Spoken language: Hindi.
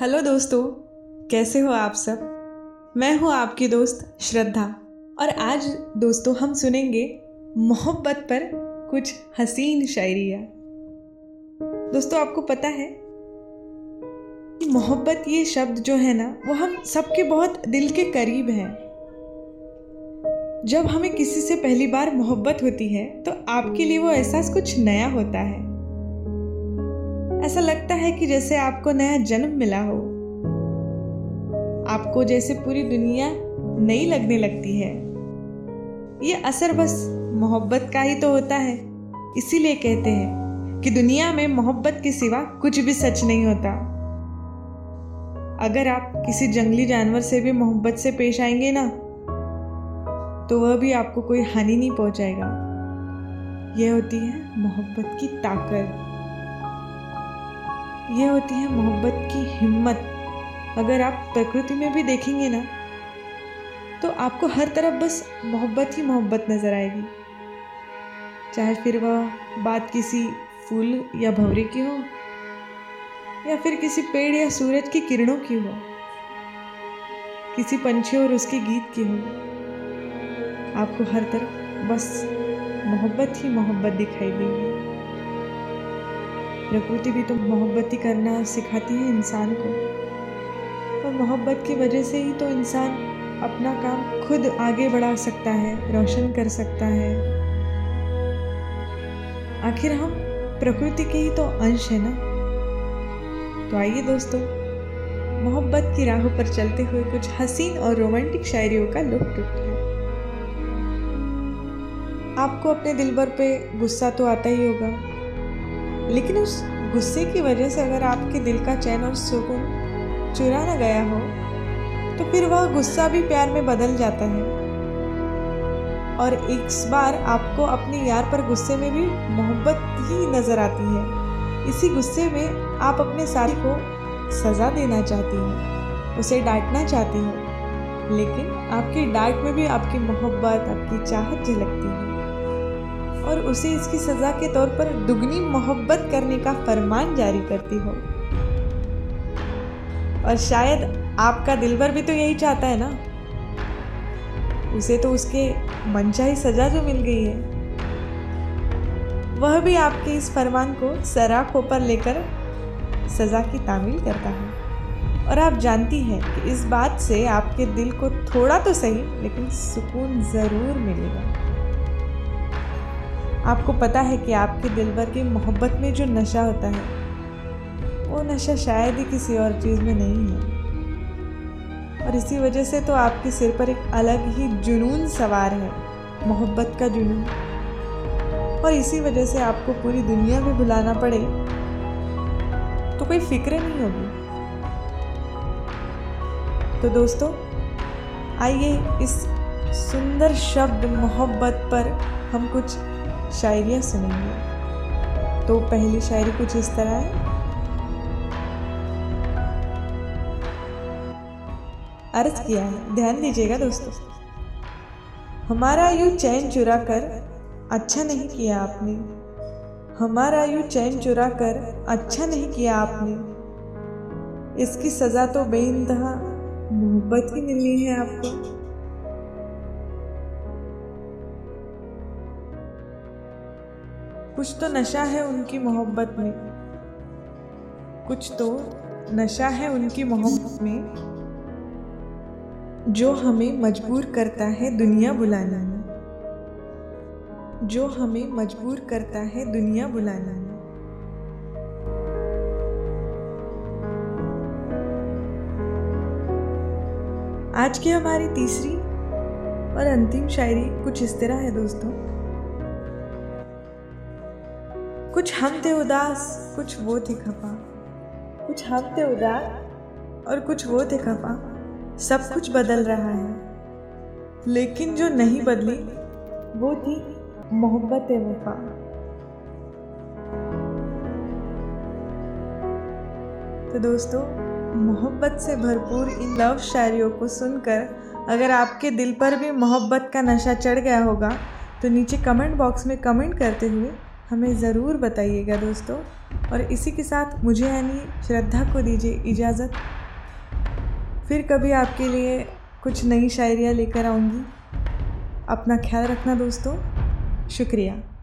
हेलो दोस्तों, कैसे हो आप सब? मैं हूँ आपकी दोस्त श्रद्धा। और आज दोस्तों हम सुनेंगे मोहब्बत पर कुछ हसीन शायरिया। दोस्तों, आपको पता है कि मोहब्बत ये शब्द जो है ना, वो हम सबके बहुत दिल के करीब हैं। जब हमें किसी से पहली बार मोहब्बत होती है तो आपके लिए वो एहसास कुछ नया होता है। ऐसा लगता है कि जैसे आपको नया जन्म मिला हो। आपको जैसे पूरी दुनिया नई लगने लगती है। ये असर बस मोहब्बत का ही तो होता है। इसीलिए कहते हैं कि दुनिया में मोहब्बत के सिवा कुछ भी सच नहीं होता। अगर आप किसी जंगली जानवर से भी मोहब्बत से पेश आएँगे ना तो वह भी आपको कोई हानि नहीं पहुंचाएगा। यह होती है मोहब्बत की ताकत। ये होती है मोहब्बत की हिम्मत। अगर आप प्रकृति में भी देखेंगे ना तो आपको हर तरफ़ बस मोहब्बत ही मोहब्बत नज़र आएगी। चाहे फिर वह बात किसी फूल या भवरे की हो, या फिर किसी पेड़ या सूरज की किरणों की हो, किसी पंछी और उसके गीत की हो, आपको हर तरफ़ बस मोहब्बत ही मोहब्बत दिखाई देगी। प्रकृति भी तो मोहब्बत ही करना सिखाती है इंसान को। और मोहब्बत की वजह से ही तो इंसान अपना काम खुद आगे बढ़ा सकता है, रोशन कर सकता है। आखिर हम प्रकृति के ही तो अंश है ना? तो आइए दोस्तों, मोहब्बत की राहों पर चलते हुए कुछ हसीन और रोमांटिक शायरियों का लुत्फ उठाए आपको अपने दिल भर पे गुस्सा तो आता ही होगा लेकिन उस गुस्से की वजह से अगर आपके दिल का चैन और सुकून चुरा न गया हो तो फिर वह गुस्सा भी प्यार में बदल जाता है। और एक बार आपको अपने यार पर गुस्से में भी मोहब्बत ही नज़र आती है। इसी गुस्से में आप अपने साथी को सज़ा देना चाहती हैं, उसे डांटना चाहती हैं, लेकिन आपकी डांट में भी आपकी मोहब्बत, आपकी चाहत झलकती है। और उसे इसकी सज़ा के तौर पर दुगनी मोहब्बत करने का फरमान जारी करती हो। और शायद आपका दिलबर भी तो यही चाहता है ना? उसे तो उसके मनचाही सज़ा जो मिल गई है। वह भी आपके इस फरमान को सराखों पर लेकर सज़ा की तामील करता है। और आप जानती हैं कि इस बात से आपके दिल को थोड़ा तो सही, लेकिन सुकून ज़रूर मिलेगा। आपको पता है कि आपके दिल भर की मोहब्बत में जो नशा होता है, वो नशा शायद ही किसी और चीज़ में नहीं है। और इसी वजह से तो आपके सिर पर एक अलग ही जुनून सवार है, मोहब्बत का जुनून। और इसी वजह से आपको पूरी दुनिया में बुलाना पड़े तो कोई फ़िक्र नहीं होगी। तो दोस्तों, आइए इस सुंदर शब्द मोहब्बत पर हम कुछ शायरियाँ सुनेंगे। तो पहली शायरी कुछ इस तरह है। अर्ज़ किया है। ध्यान दीजिएगा दोस्तों। हमारा यू चैन चुरा कर अच्छा नहीं किया आपने। हमारा यू चैन चुरा कर अच्छा नहीं किया आपने। इसकी सज़ा तो बेइंतहा, मोहब्बत ही मिलनी है आपको। कुछ तो नशा है उनकी मोहब्बत में। कुछ तो नशा है उनकी मोहब्बत में, जो हमें मजबूर करता है दुनिया बुलाने। जो हमें मजबूर करता है दुनिया बुलाने। आज की हमारी तीसरी और अंतिम शायरी कुछ इस तरह है दोस्तों। कुछ हम थे उदास, कुछ वो थे खपा कुछ हम थे उदास और कुछ वो थे खपा सब कुछ बदल रहा है। लेकिन जो नहीं बदली, वो थी मोहब्बत वफा। तो दोस्तों, मोहब्बत से भरपूर इन लव शायरियों को सुनकर अगर आपके दिल पर भी मोहब्बत का नशा चढ़ गया होगा तो नीचे कमेंट बॉक्स में कमेंट करते हुए हमें ज़रूर बताइएगा दोस्तों। और इसी के साथ मुझे यानी श्रद्धा को दीजिए इजाज़त। फिर कभी आपके लिए कुछ नई शायरियाँ लेकर आऊँगी। अपना ख्याल रखना दोस्तों। शुक्रिया।